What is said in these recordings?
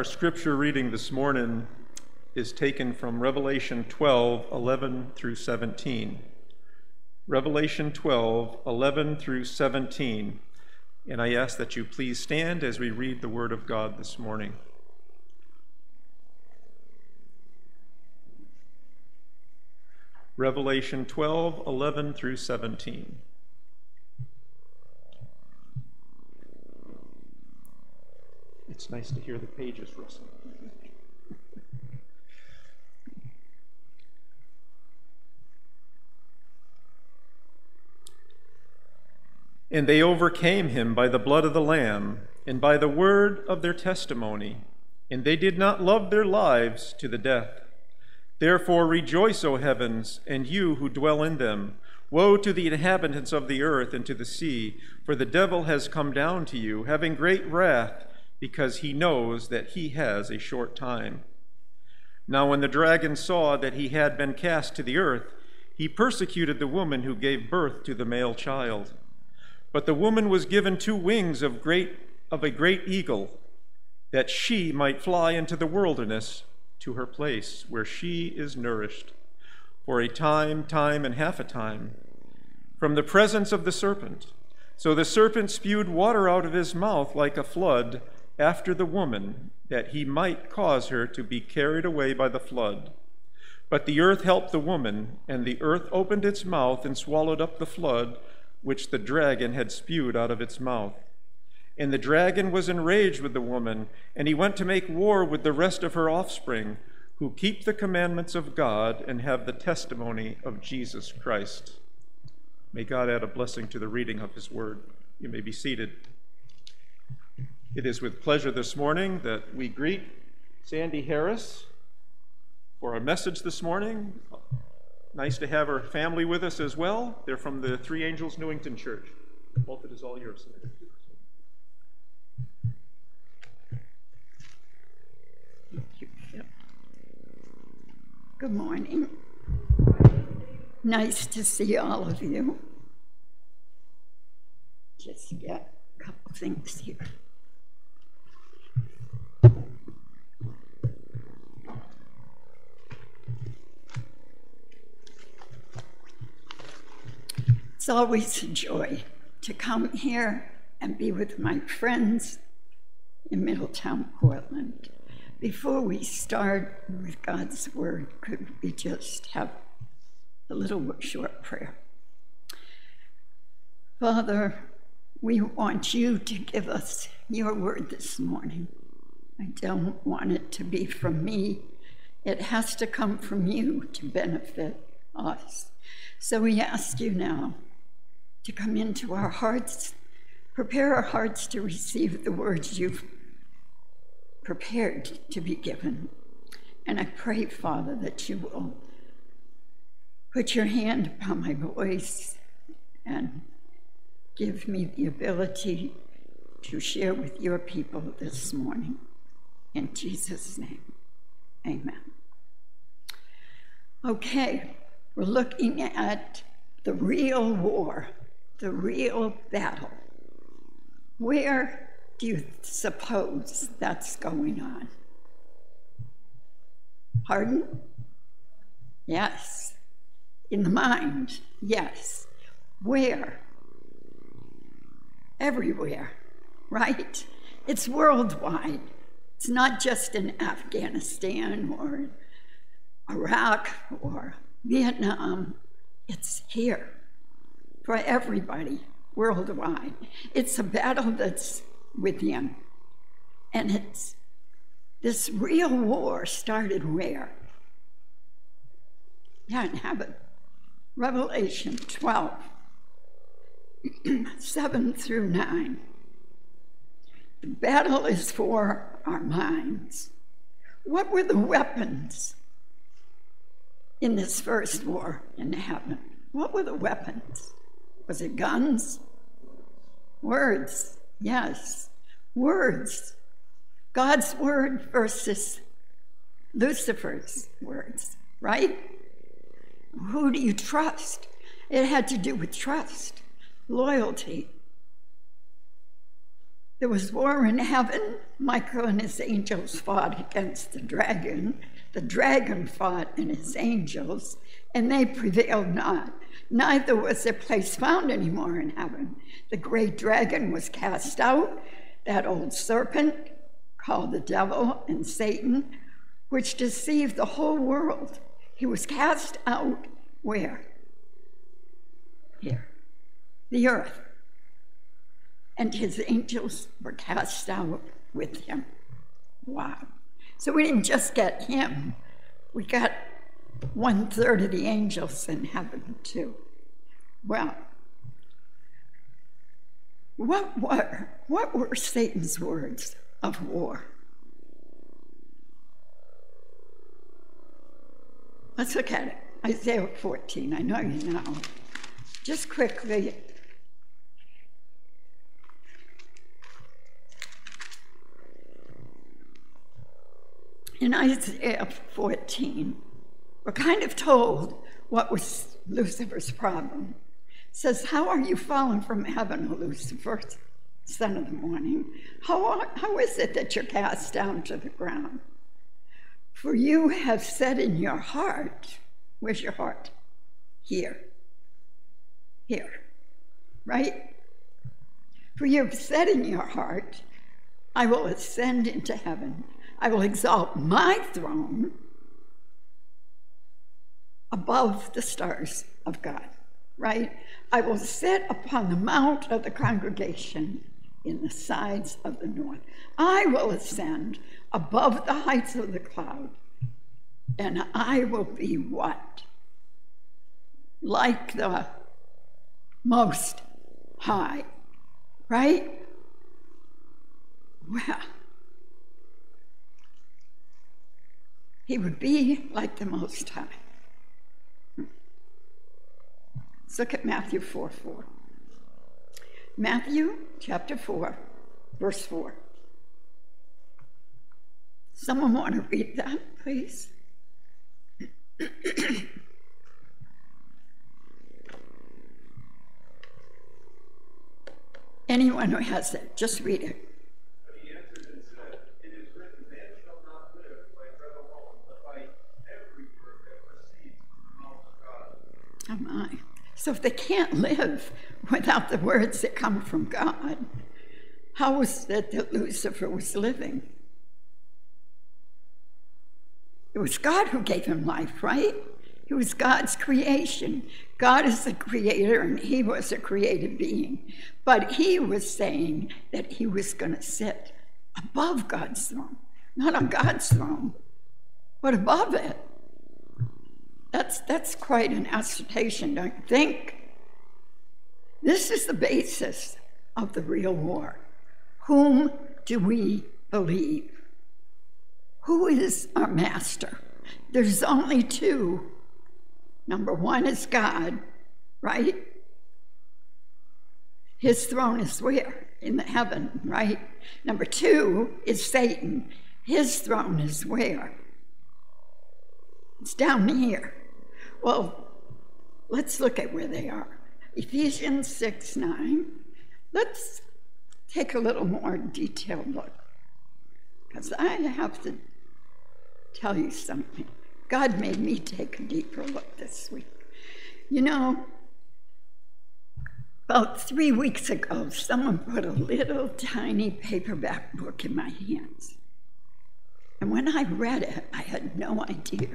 Our scripture reading this morning is taken from Revelation 12 11 through 17. Revelation 12 11 through 17. And I ask that you please stand as we read the Word of God this morning. Revelation 12 11 through 17. It's nice to hear the pages rustle. and they overcame him by the blood of the Lamb and by the word of their testimony, and they did not love their lives to the death. Therefore rejoice, O heavens, and you who dwell in them. Woe to the inhabitants of the earth and to the sea, for the devil has come down to you, having great wrath because he knows that he has a short time. Now, when the dragon saw that he had been cast to the earth, he persecuted the woman who gave birth to the male child. But the woman was given two wings of great of a great eagle, that she might fly into the wilderness to her place where she is nourished for a time, time and half a time from the presence of the serpent. So the serpent spewed water out of his mouth like a flood after the woman, that he might cause her to be carried away by the flood. But the earth helped the woman, and the earth opened its mouth and swallowed up the flood which the dragon had spewed out of its mouth. And the dragon was enraged with the woman, and he went to make war with the rest of her offspring, who keep the commandments of God and have the testimony of Jesus Christ. May God add a blessing to the reading of his word. You may be seated. It is with pleasure this morning that we greet Sandy Harris for our message this morning. Nice to have her family with us as well. They're from the Three Angels Newington Church. Both it is all yours. Good morning. Nice to see all of you. Just get a couple things here. It's always a joy to come here and be with my friends in Middletown, Portland. Before we start with God's word, could we just have a little short prayer? Father, we want you to give us your word this morning. I don't want it to be from me. It has to come from you to benefit us. So we ask you now to come into our hearts, prepare our hearts to receive the words you've prepared to be given. And I pray, Father, that you will put your hand upon my voice and give me the ability to share with your people this morning. In Jesus' name, amen. Okay, we're looking at the real war the real battle. Where do you suppose that's going on? Pardon? Yes. In the mind? Yes. Where? Everywhere, right? It's worldwide. It's not just in Afghanistan or Iraq or Vietnam, it's here for everybody worldwide. It's a battle that's within. And it's this real war started where? Yeah, in heaven. Revelation 12, 7 through 9. The battle is for our minds. What were the weapons in this first war in heaven? What were the weapons? Was it guns? Words, yes, words. God's word versus Lucifer's words, right? Who do you trust? It had to do with trust, loyalty. There was war in heaven. Michael and his angels fought against the dragon. The dragon fought and his angels, and they prevailed not. Neither was their place found anymore in heaven. The great dragon was cast out, that old serpent called the devil and Satan, which deceived the whole world. He was cast out where? Here, the earth and his angels were cast out with him. Wow. So we didn't just get him, we got one third of the angels in heaven too. Well, what were, what were Satan's words of war? Let's look at it. Isaiah 14. I know you know. Just quickly, in Isaiah 14, we're kind of told what was Lucifer's problem. It says, How are you fallen from heaven, O Lucifer, son of the morning? How, how is it that you're cast down to the ground? For you have said in your heart, where's your heart? Here. Here. Right? For you have said in your heart, I will ascend into heaven. I will exalt my throne above the stars of God, right? I will sit upon the mount of the congregation in the sides of the north. I will ascend above the heights of the cloud, and I will be what? Like the most high, right? Well, he would be like the Most High. Let's look at Matthew 4 4. Matthew chapter 4, verse 4. Someone want to read that, please? Anyone who has it, just read it. Oh my. So if they can't live without the words that come from God, how was it that Lucifer was living? It was God who gave him life, right? It was God's creation. God is the creator and he was a created being. But he was saying that he was going to sit above God's throne, not on God's throne, but above it. That's, that's quite an assertion, don't you think? This is the basis of the real war. Whom do we believe? Who is our master? There's only two. Number one is God, right? His throne is where? In the heaven, right? Number two is Satan. His throne is where? It's down here. Well, let's look at where they are. Ephesians 6 9. Let's take a little more detailed look. Because I have to tell you something. God made me take a deeper look this week. You know, about three weeks ago, someone put a little tiny paperback book in my hands. And when I read it, I had no idea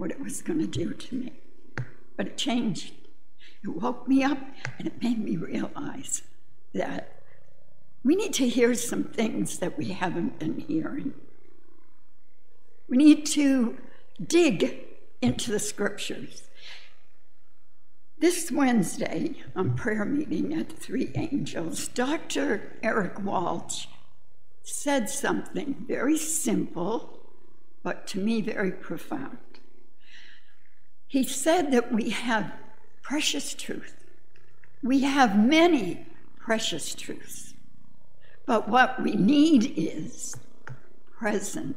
what it was going to do to me. But it changed. It woke me up and it made me realize that we need to hear some things that we haven't been hearing. We need to dig into the scriptures. This Wednesday, on prayer meeting at the Three Angels, Dr. Eric Walsh said something very simple, but to me very profound. He said that we have precious truth. We have many precious truths. But what we need is present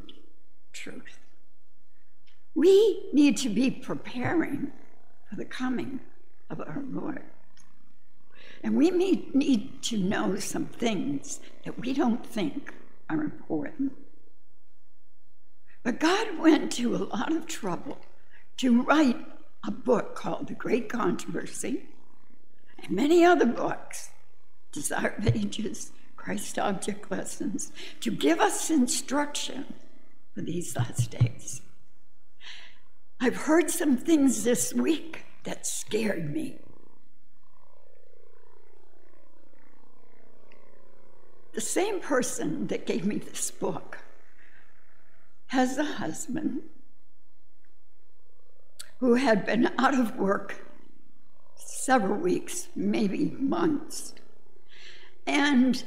truth. We need to be preparing for the coming of our Lord. And we need, need to know some things that we don't think are important. But God went to a lot of trouble to write a book called The Great Controversy and many other books, Desire of Ages, Christ Object Lessons, to give us instruction for these last days. I've heard some things this week that scared me. The same person that gave me this book has a husband who had been out of work several weeks, maybe months. And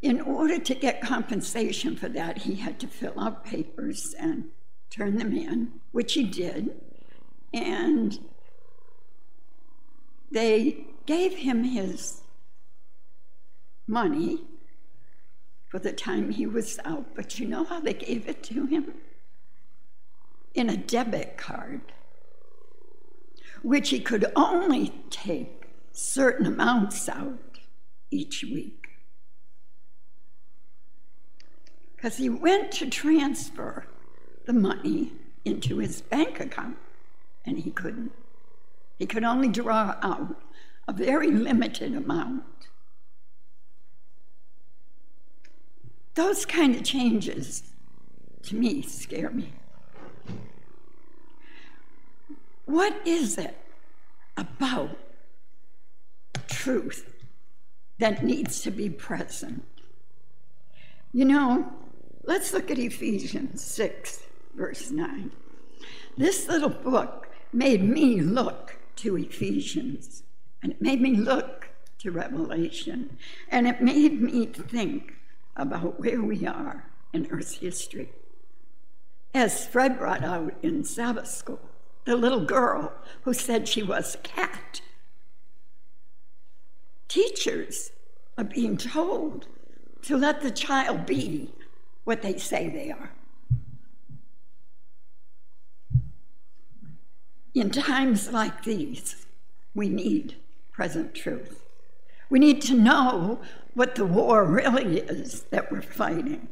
in order to get compensation for that, he had to fill out papers and turn them in, which he did. And they gave him his money for the time he was out, but you know how they gave it to him? In a debit card, which he could only take certain amounts out each week. Because he went to transfer the money into his bank account, and he couldn't. He could only draw out a very limited amount. Those kind of changes, to me, scare me. What is it about truth that needs to be present? You know, let's look at Ephesians 6, verse 9. This little book made me look to Ephesians, and it made me look to Revelation, and it made me think about where we are in Earth's history. As Fred brought out in Sabbath school, the little girl who said she was a cat. Teachers are being told to let the child be what they say they are. In times like these, we need present truth. We need to know what the war really is that we're fighting.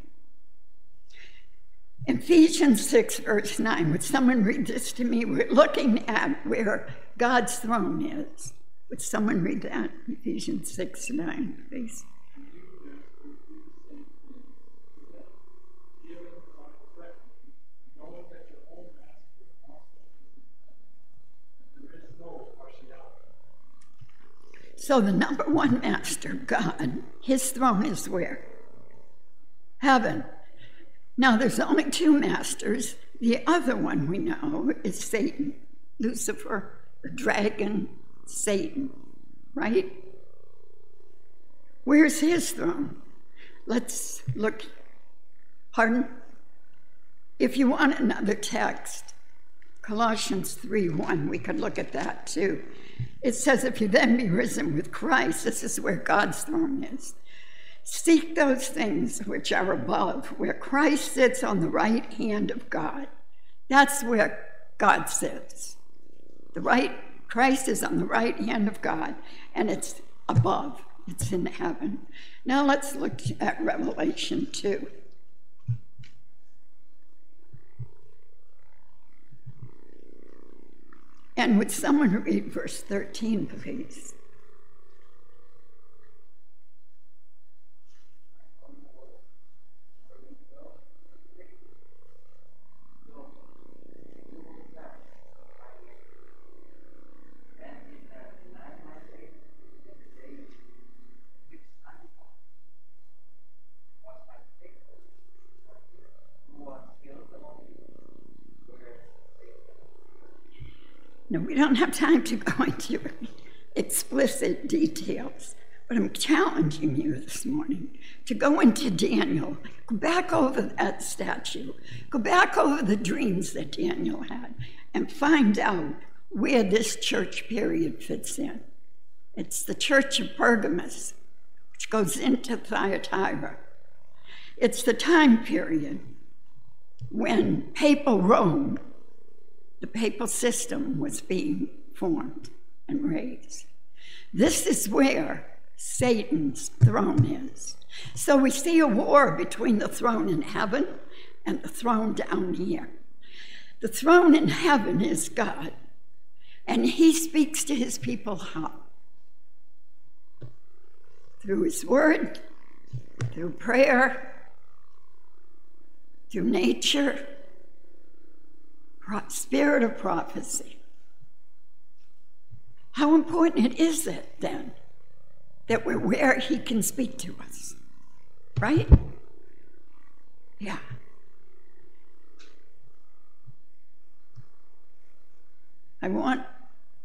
Ephesians 6, verse 9. Would someone read this to me? We're looking at where God's throne is. Would someone read that? Ephesians 6, 9, please. So the number one master, God, his throne is where? Heaven. Now there's only two masters. The other one we know is Satan, Lucifer, the dragon, Satan, right? Where's his throne? Let's look. Pardon? If you want another text, Colossians 3 1, we could look at that too. It says, If you then be risen with Christ, this is where God's throne is. Seek those things which are above, where Christ sits on the right hand of God. That's where God sits. The right Christ is on the right hand of God, and it's above. It's in heaven. Now let's look at Revelation 2. And would someone read verse 13, please? Don't have time to go into explicit details, but I'm challenging you this morning to go into Daniel, go back over that statue, go back over the dreams that Daniel had, and find out where this church period fits in. It's the church of Pergamus, which goes into Thyatira. It's the time period when papal Rome the papal system was being formed and raised. This is where Satan's throne is. So we see a war between the throne in heaven and the throne down here. The throne in heaven is God, and he speaks to his people how? Through his word, through prayer, through nature, spirit of prophecy. How important is it then that we're where he can speak to us? Right? Yeah. I want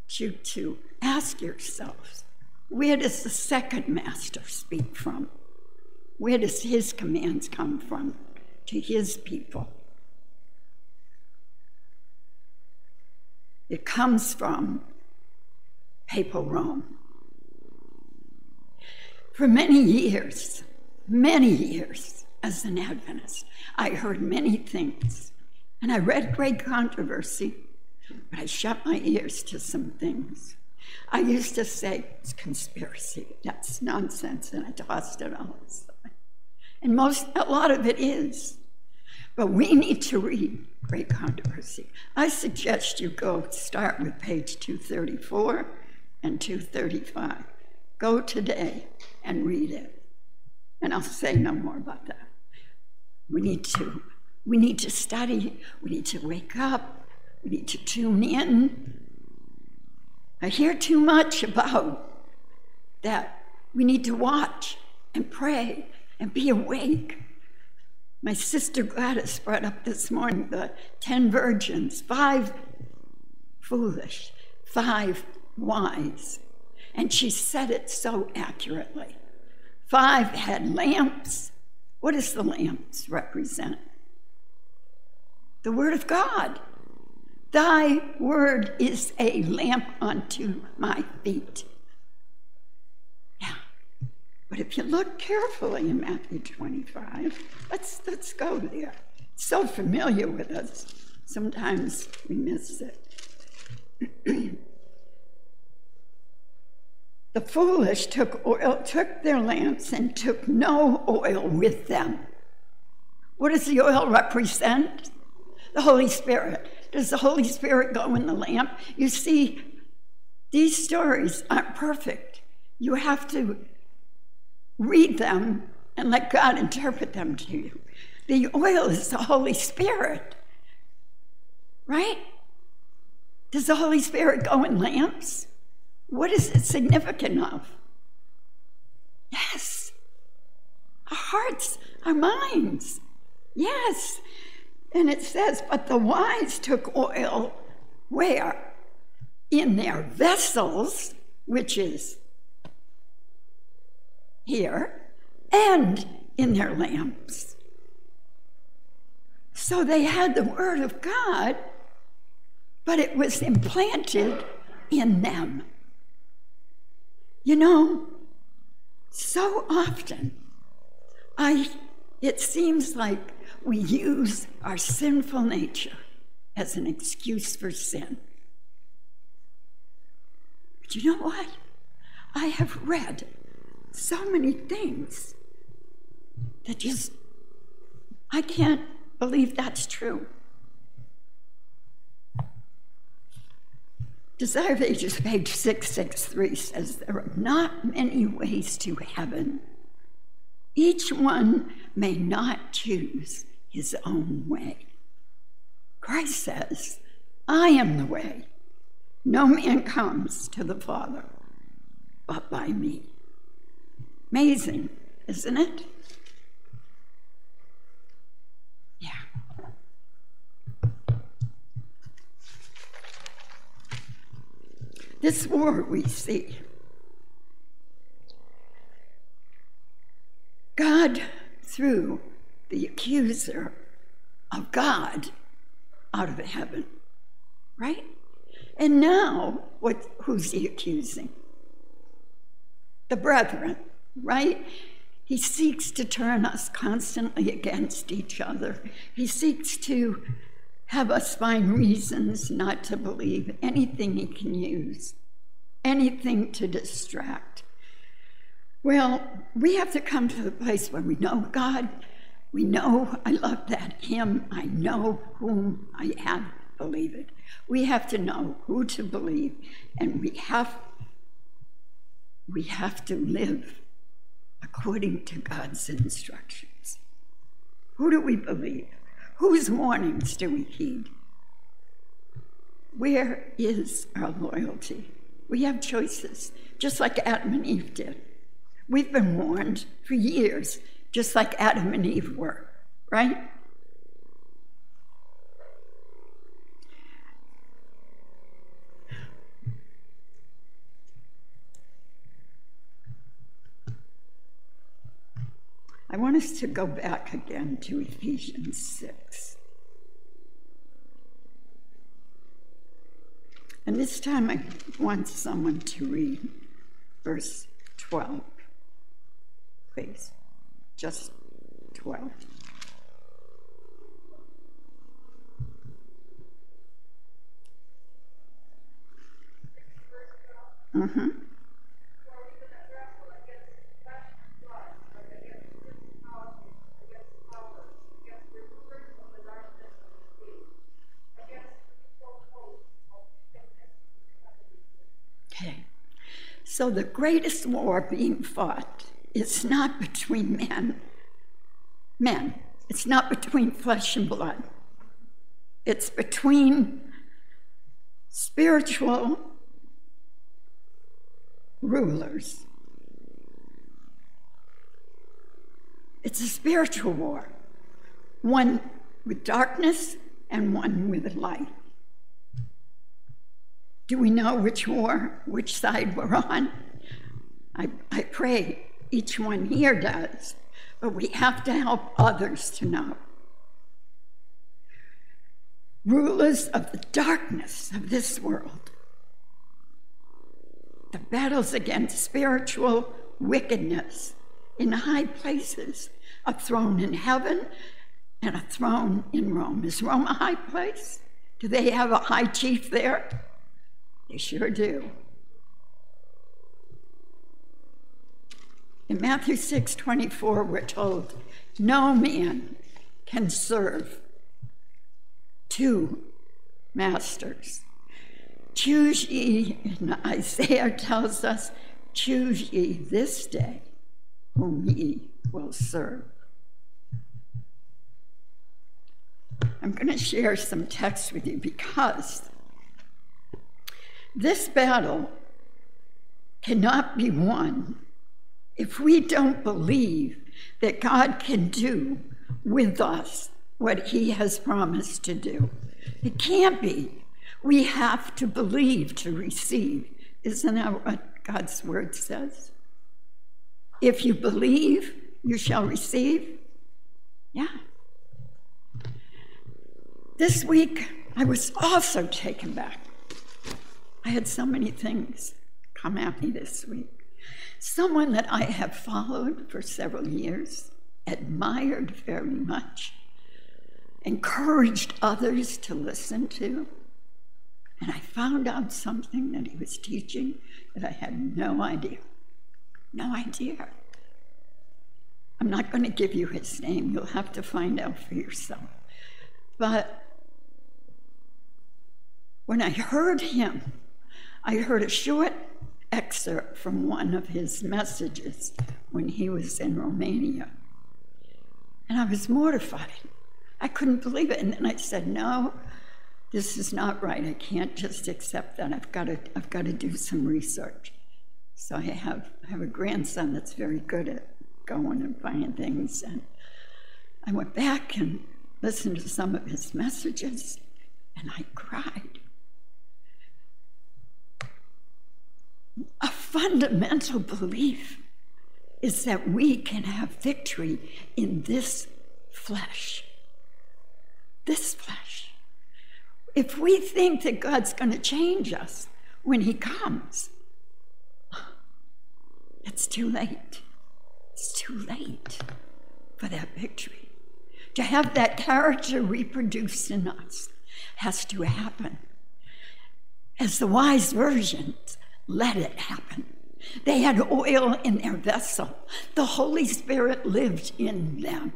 you to ask yourselves where does the second master speak from? Where does his commands come from to his people? It comes from papal Rome. For many years, many years as an Adventist, I heard many things. And I read Great Controversy, but I shut my ears to some things. I used to say, it's conspiracy, that's nonsense, and I tossed it all aside. And most, a lot of it is. But we need to read Great Controversy. I suggest you go start with page 234 and 235. Go today and read it. And I'll say no more about that. We need to we need to study, we need to wake up, we need to tune in. I hear too much about that we need to watch and pray and be awake. My sister Gladys brought up this morning the 10 virgins, five foolish, five wise. And she said it so accurately. Five had lamps. What does the lamps represent? The Word of God. Thy word is a lamp unto my feet. But if you look carefully in Matthew 25, let's, let's go there. It's so familiar with us, sometimes we miss it. The foolish took oil, took their lamps and took no oil with them. What does the oil represent? The Holy Spirit. Does the Holy Spirit go in the lamp? You see, these stories aren't perfect. You have to read them and let God interpret them to you. The oil is the Holy Spirit, right? Does the Holy Spirit go in lamps? What is it significant of? Yes, our hearts, our minds. Yes. And it says, but the wise took oil where? In their vessels, which is here, and in their lamps. So they had the Word of God, but it was implanted in them. You know, so often I it seems like we use our sinful nature as an excuse for sin. But you know what? I have read so many things that just, I can't believe that's true. Desire of Ages, page 663 says there are not many ways to heaven. Each one may not choose his own way. Christ says, I am the way. No man comes to the Father but by me. Amazing, isn't it? Yeah. This war we see. God threw the accuser of God out of heaven, right? And now, what, who's he accusing? The brethren, right? He seeks to turn us constantly against each other. He seeks to have us find reasons not to believe anything he can use anything to distract. Well, we have to come to the place where we know God, we know I love that Him, I know whom I have believed. We have to know who to believe, and we have we have to live according to God's instructions. Who do we believe? Whose warnings do we heed? Where is our loyalty? We have choices, just like Adam and Eve did. We've been warned for years, just like Adam and Eve were, right? I want us to go back again to Ephesians 6. And this time I want someone to read verse 12, please. Just 12. Mm-hmm. Okay. So the greatest war being fought is not between men, men. It's not between flesh and blood. It's between spiritual rulers. It's a spiritual war, one with darkness and one with light. Do we know which war, which side we're on? I, I pray each one here does, but we have to help others to know. Rulers of the darkness of this world, the battles against spiritual wickedness in high places, a throne in heaven and a throne in Rome. Is Rome a high place? Do they have a high chief there? They sure do. In Matthew 6 24, we're told, No man can serve two masters. Choose ye, and Isaiah tells us, choose ye this day whom ye will serve. I'm going to share some text with you because this battle cannot be won if we don't believe that God can do with us what he has promised to do. It can't be. We have to believe to receive. Isn't that what God's word says? If you believe, you shall receive. Yeah. This week, I was also taken back I had so many things come at me this week. Someone that I have followed for several years, admired very much, encouraged others to listen to. And I found out something that he was teaching that I had no idea. No idea. I'm not going to give you his name, you'll have to find out for yourself. But when I heard him I heard a short excerpt from one of his messages when he was in Romania. And I was mortified. I couldn't believe it. And then I said, No, this is not right. I can't just accept that. I've got to, I've got to do some research. So I have, I have a grandson that's very good at going and finding things. And I went back and listened to some of his messages, and I cried. A fundamental belief is that we can have victory in this flesh. This flesh. If we think that God's going to change us when He comes, it's too late. It's too late for that victory. To have that character reproduced in us has to happen. As the wise virgins let it happen. They had oil in their vessel. The Holy Spirit lived in them,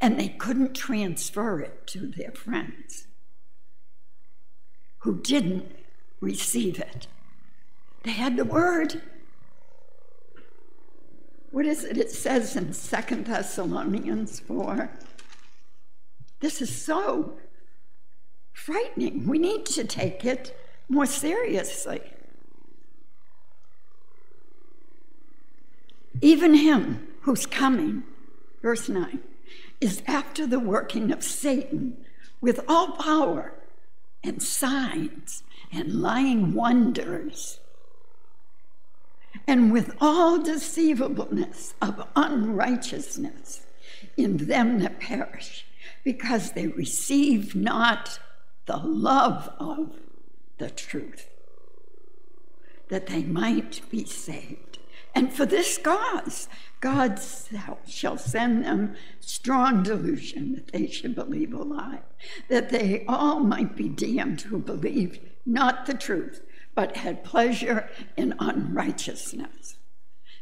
and they couldn't transfer it to their friends who didn't receive it. They had the word. What is it? It says in Second Thessalonians 4. This is so frightening. We need to take it more seriously. Even him who's coming, verse 9, is after the working of Satan with all power and signs and lying wonders, and with all deceivableness of unrighteousness in them that perish, because they receive not the love of the truth, that they might be saved. And for this cause, God shall send them strong delusion that they should believe a lie, that they all might be damned who believed not the truth, but had pleasure in unrighteousness.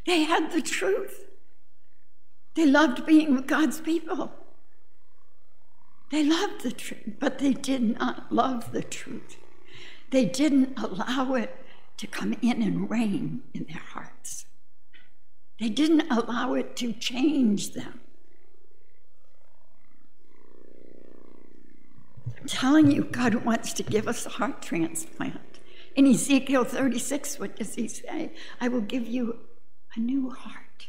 They had the truth. They loved being with God's people. They loved the truth, but they did not love the truth. They didn't allow it to come in and reign in their hearts. They didn't allow it to change them. I'm telling you, God wants to give us a heart transplant. In Ezekiel 36, what does he say? I will give you a new heart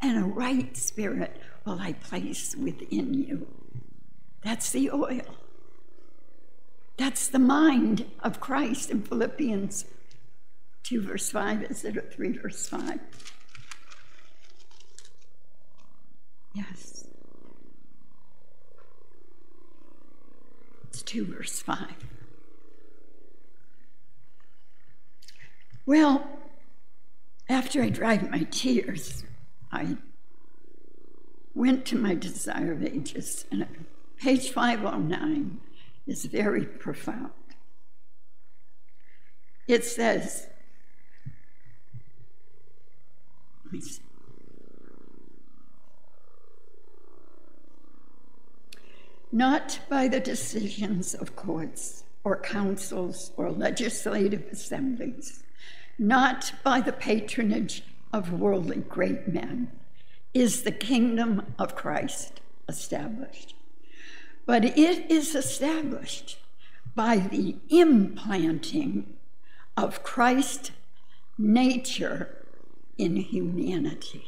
and a right spirit will I place within you. That's the oil. That's the mind of Christ in Philippians 2, verse 5. Is it, or 3, verse 5? Yes. It's 2 verse 5. Well, after I dried my tears, I went to my Desire of Ages, and page 509 is very profound. It says, let me see. Not by the decisions of courts or councils or legislative assemblies, not by the patronage of worldly great men, is the kingdom of Christ established. But it is established by the implanting of Christ's nature in humanity.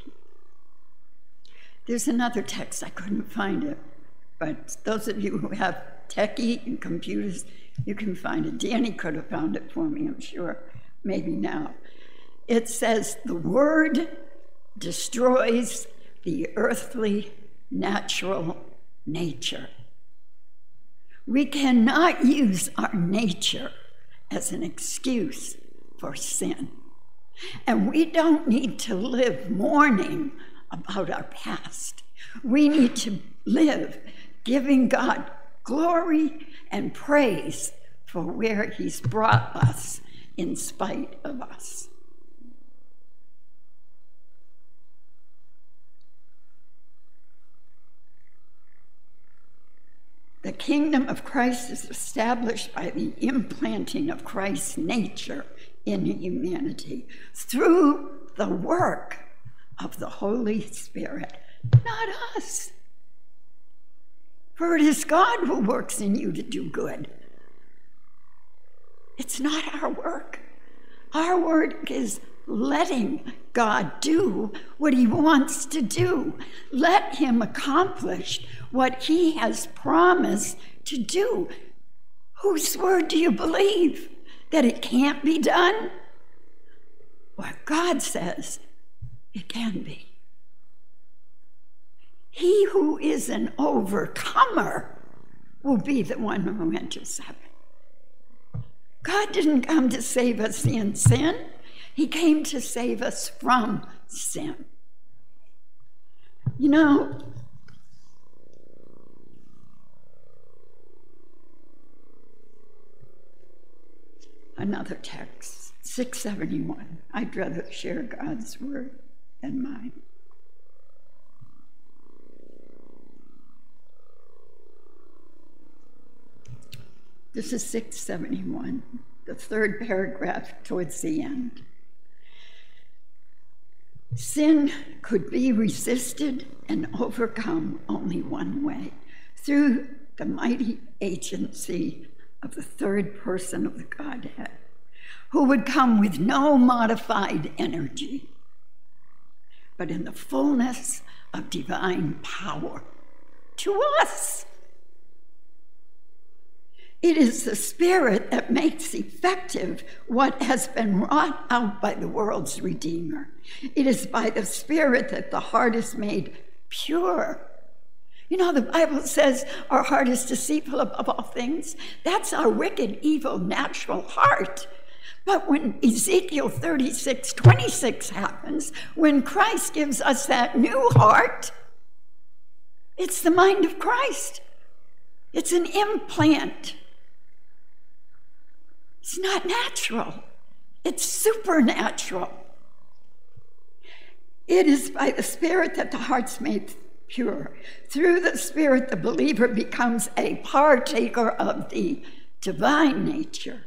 There's another text, I couldn't find it, but those of you who have techie and computers, you can find it. Danny could have found it for me, I'm sure, maybe now. It says, The word destroys the earthly natural nature. We cannot use our nature as an excuse for sin. And we don't need to live mourning about our past. We need to live giving God glory and praise for where He's brought us in spite of us. The kingdom of Christ is established by the implanting of Christ's nature in humanity through the work of the Holy Spirit, not us. For it is God who works in you to do good. It's not our work. Our work is letting God do what He wants to do. Let Him accomplish what He has promised to do. Whose word do you believe? That it can't be done? What God says, it can be. He who is an overcomer will be the one who enters heaven. God didn't come to save us in sin, He came to save us from sin. You know, another text. 671. I'd rather share God's word than mine. This is 671, the third paragraph towards the end. Sin could be resisted and overcome only one way through the mighty agency of the third person of the Godhead, who would come with no modified energy, but in the fullness of divine power to us. It is the Spirit that makes effective what has been wrought out by the world's Redeemer. It is by the Spirit that the heart is made pure. You know, the Bible says our heart is deceitful above all things. That's our wicked, evil, natural heart. But when Ezekiel 36 26 happens, when Christ gives us that new heart, it's the mind of Christ. It's an implant. It's not natural, it's supernatural. It is by the Spirit that the heart's made pure. Through the Spirit, the believer becomes a partaker of the divine nature.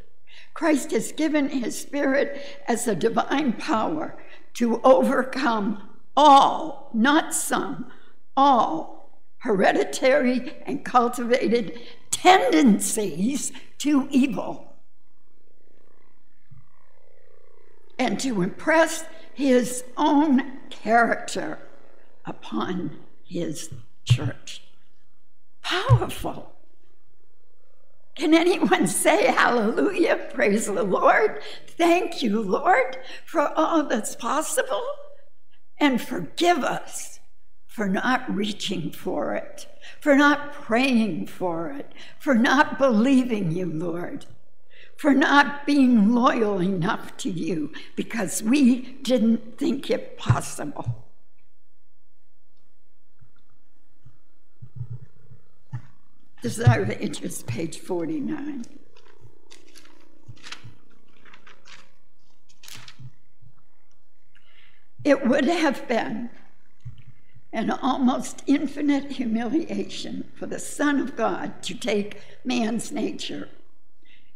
Christ has given his Spirit as a divine power to overcome all, not some, all hereditary and cultivated tendencies to evil. And to impress his own character upon his church. Powerful. Can anyone say hallelujah? Praise the Lord. Thank you, Lord, for all that's possible. And forgive us for not reaching for it, for not praying for it, for not believing you, Lord for not being loyal enough to you because we didn't think it possible. Desire of page 49. It would have been an almost infinite humiliation for the Son of God to take man's nature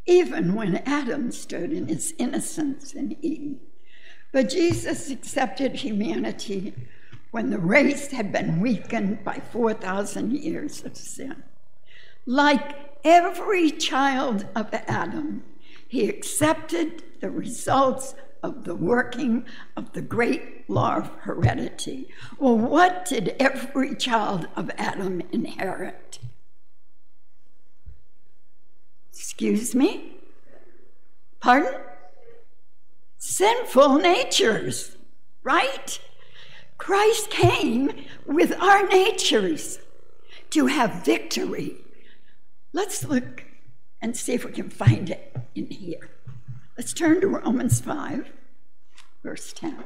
even when Adam stood in his innocence in Eden. But Jesus accepted humanity when the race had been weakened by 4,000 years of sin. Like every child of Adam, he accepted the results of the working of the great law of heredity. Well, what did every child of Adam inherit? Excuse me? Pardon? Sinful natures, right? Christ came with our natures to have victory. Let's look and see if we can find it in here. Let's turn to Romans 5, verse 10.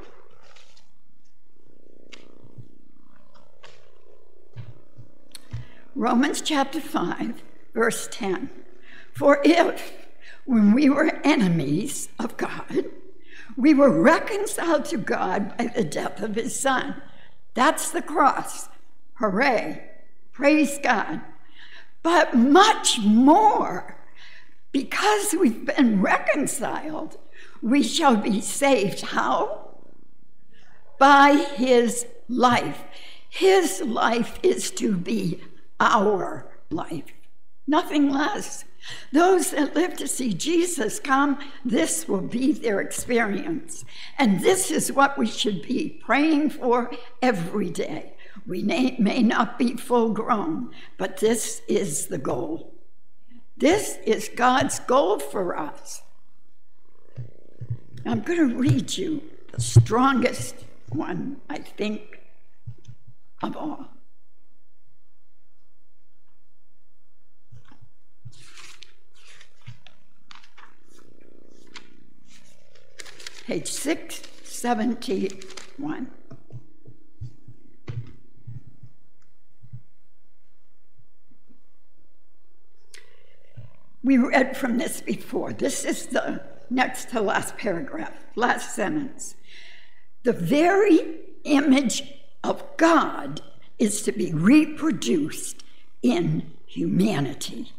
Romans chapter 5, verse 10. For if, when we were enemies of God, we were reconciled to God by the death of his Son, that's the cross. Hooray. Praise God. But much more, because we've been reconciled, we shall be saved. How? By his life. His life is to be our life, nothing less. Those that live to see Jesus come, this will be their experience. And this is what we should be praying for every day. We may, may not be full grown, but this is the goal. This is God's goal for us. I'm going to read you the strongest one, I think, of all. Page 671. We read from this before. This is the next to last paragraph, last sentence. The very image of God is to be reproduced in humanity.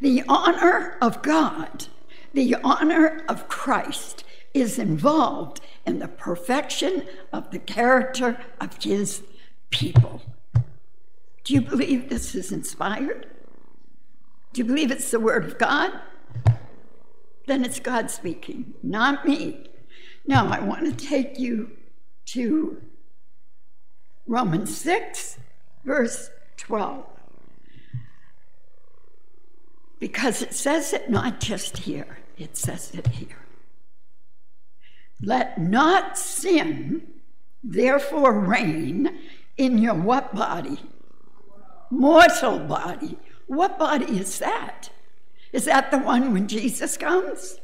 The honor of God, the honor of Christ, is involved in the perfection of the character of his people. Do you believe this is inspired? Do you believe it's the Word of God? Then it's God speaking, not me. Now, I want to take you to Romans 6, verse 12. Because it says it not just here, it says it here. Let not sin therefore reign in your what body? Mortal body. What body is that? Is that the one when Jesus comes?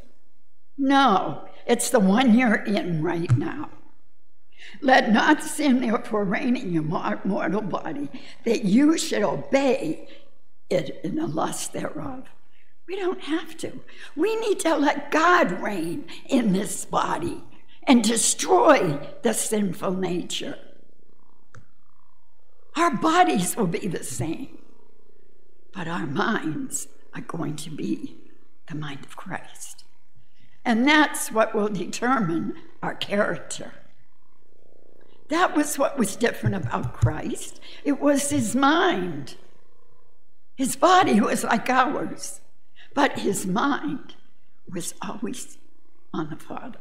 No, it's the one you're in right now. Let not sin therefore reign in your mortal body, that you should obey it in the lust thereof. We don't have to. We need to let God reign in this body and destroy the sinful nature. Our bodies will be the same, but our minds are going to be the mind of Christ. And that's what will determine our character. That was what was different about Christ. It was his mind. His body was like ours, but his mind was always on the Father,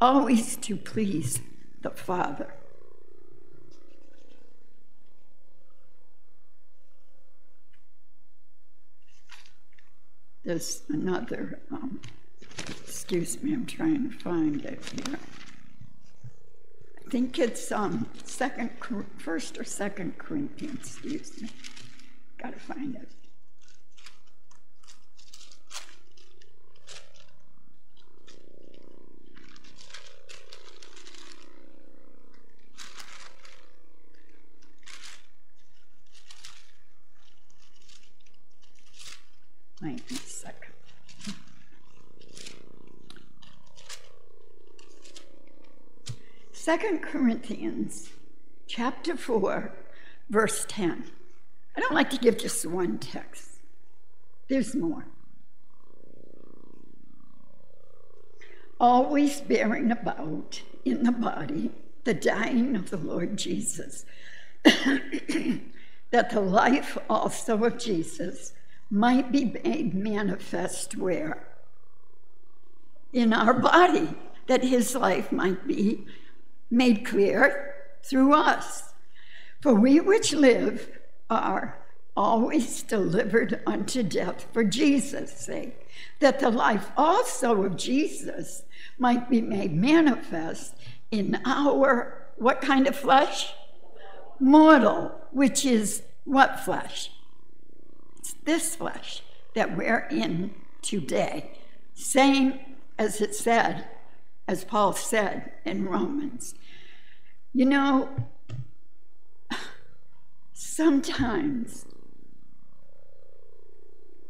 always to please the Father. There's another, um, excuse me, I'm trying to find it here I think it's um, second, first or second Corinthians, excuse me. Got to find it. Wait a second. Second Corinthians chapter 4, verse 10. I don't like to give just one text, there's more. Always bearing about in the body the dying of the Lord Jesus, that the life also of Jesus might be made manifest where? In our body, that his life might be made clear through us. For we which live are always delivered unto death for Jesus' sake, that the life also of Jesus might be made manifest in our what kind of flesh? Mortal, which is what flesh? This flesh that we're in today. Same as it said, as Paul said in Romans. You know, sometimes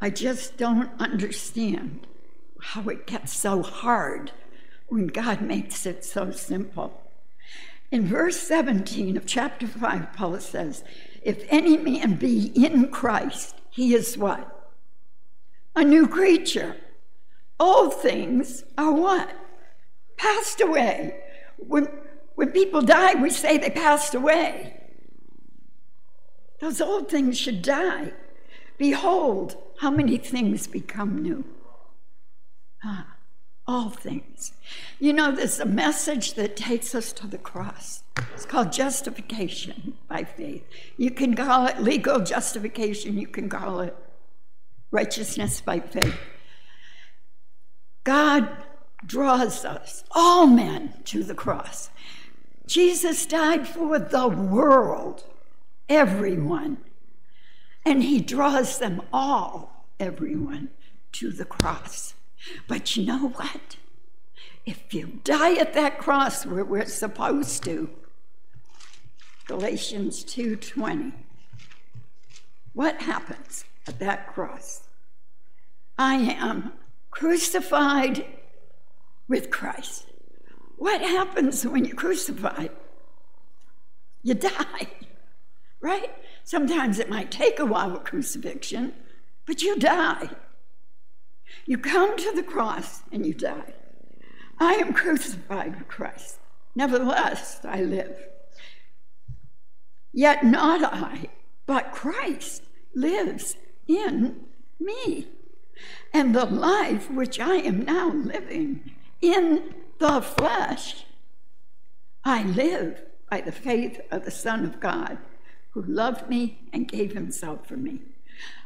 I just don't understand how it gets so hard when God makes it so simple. In verse 17 of chapter 5, Paul says, If any man be in Christ, he is what? A new creature. Old things are what? Passed away. When when people die, we say they passed away. Those old things should die. Behold, how many things become new. Ah, all things. You know, there's a message that takes us to the cross. It's called justification by faith. You can call it legal justification, you can call it righteousness by faith. God draws us, all men, to the cross. Jesus died for the world, everyone. And he draws them all, everyone, to the cross. But you know what? If you die at that cross where we're supposed to, Galatians 2:20. What happens at that cross? I am crucified with Christ. What happens when you're crucified? You die, right? Sometimes it might take a while with crucifixion, but you die. You come to the cross and you die. I am crucified with Christ. Nevertheless, I live. Yet not I, but Christ lives in me. And the life which I am now living in the flesh, I live by the faith of the Son of God who loved me and gave himself for me.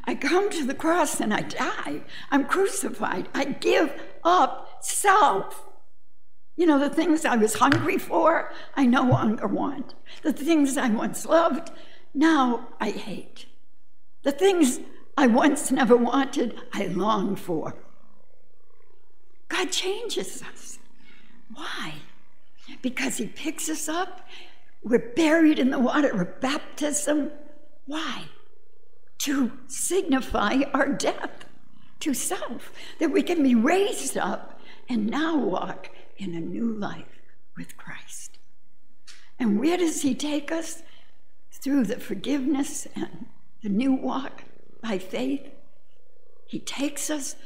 I come to the cross and I die. I'm crucified. I give up self. You know, the things I was hungry for, I no longer want. The things I once loved, now I hate. The things I once never wanted, I long for. God changes us. Why? Because He picks us up. We're buried in the water of baptism. Why? To signify our death to self, that we can be raised up and now walk in a new life with Christ. And where does He take us? Through the forgiveness and the new walk by faith. He takes us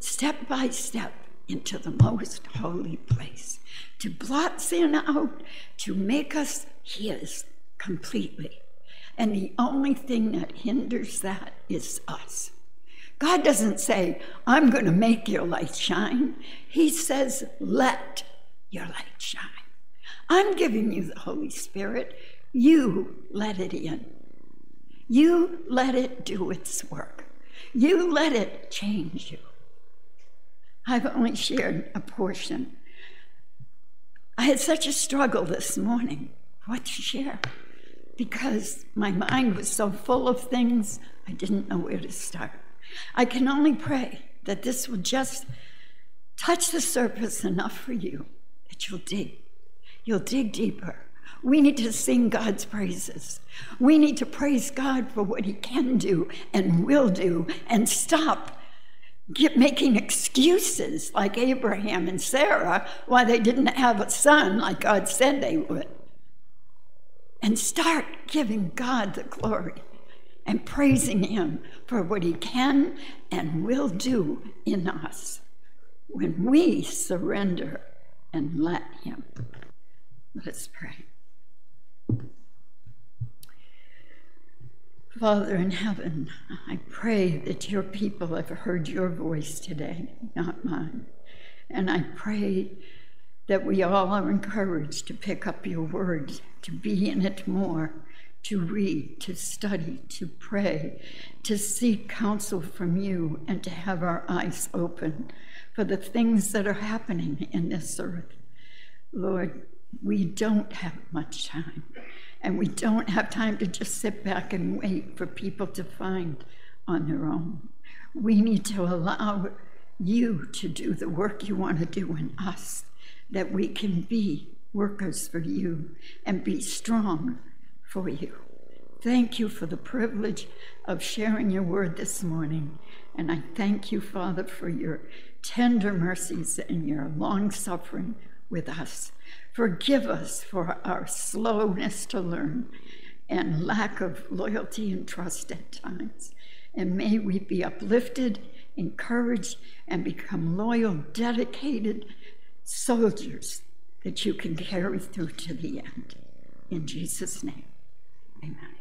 step by step into the most holy place to blot sin out, to make us His completely. And the only thing that hinders that is us. God doesn't say, I'm going to make your light shine. He says, let your light shine. I'm giving you the Holy Spirit. You let it in. You let it do its work. You let it change you. I've only shared a portion. I had such a struggle this morning what to share because my mind was so full of things, I didn't know where to start. I can only pray that this will just touch the surface enough for you that you'll dig. You'll dig deeper. We need to sing God's praises. We need to praise God for what He can do and will do and stop get making excuses like Abraham and Sarah why they didn't have a son like God said they would. And start giving God the glory and praising Him for what He can and will do in us when we surrender and let Him. Let us pray. Father in heaven, I pray that your people have heard your voice today, not mine. And I pray that we all are encouraged to pick up your word, to be in it more, to read, to study, to pray, to seek counsel from you, and to have our eyes open for the things that are happening in this earth. Lord, we don't have much time, and we don't have time to just sit back and wait for people to find on their own. We need to allow you to do the work you want to do in us, that we can be workers for you and be strong for you. Thank you for the privilege of sharing your word this morning. And I thank you, Father, for your tender mercies and your long suffering with us. Forgive us for our slowness to learn and lack of loyalty and trust at times. And may we be uplifted, encouraged, and become loyal, dedicated soldiers that you can carry through to the end. In Jesus' name, Amen.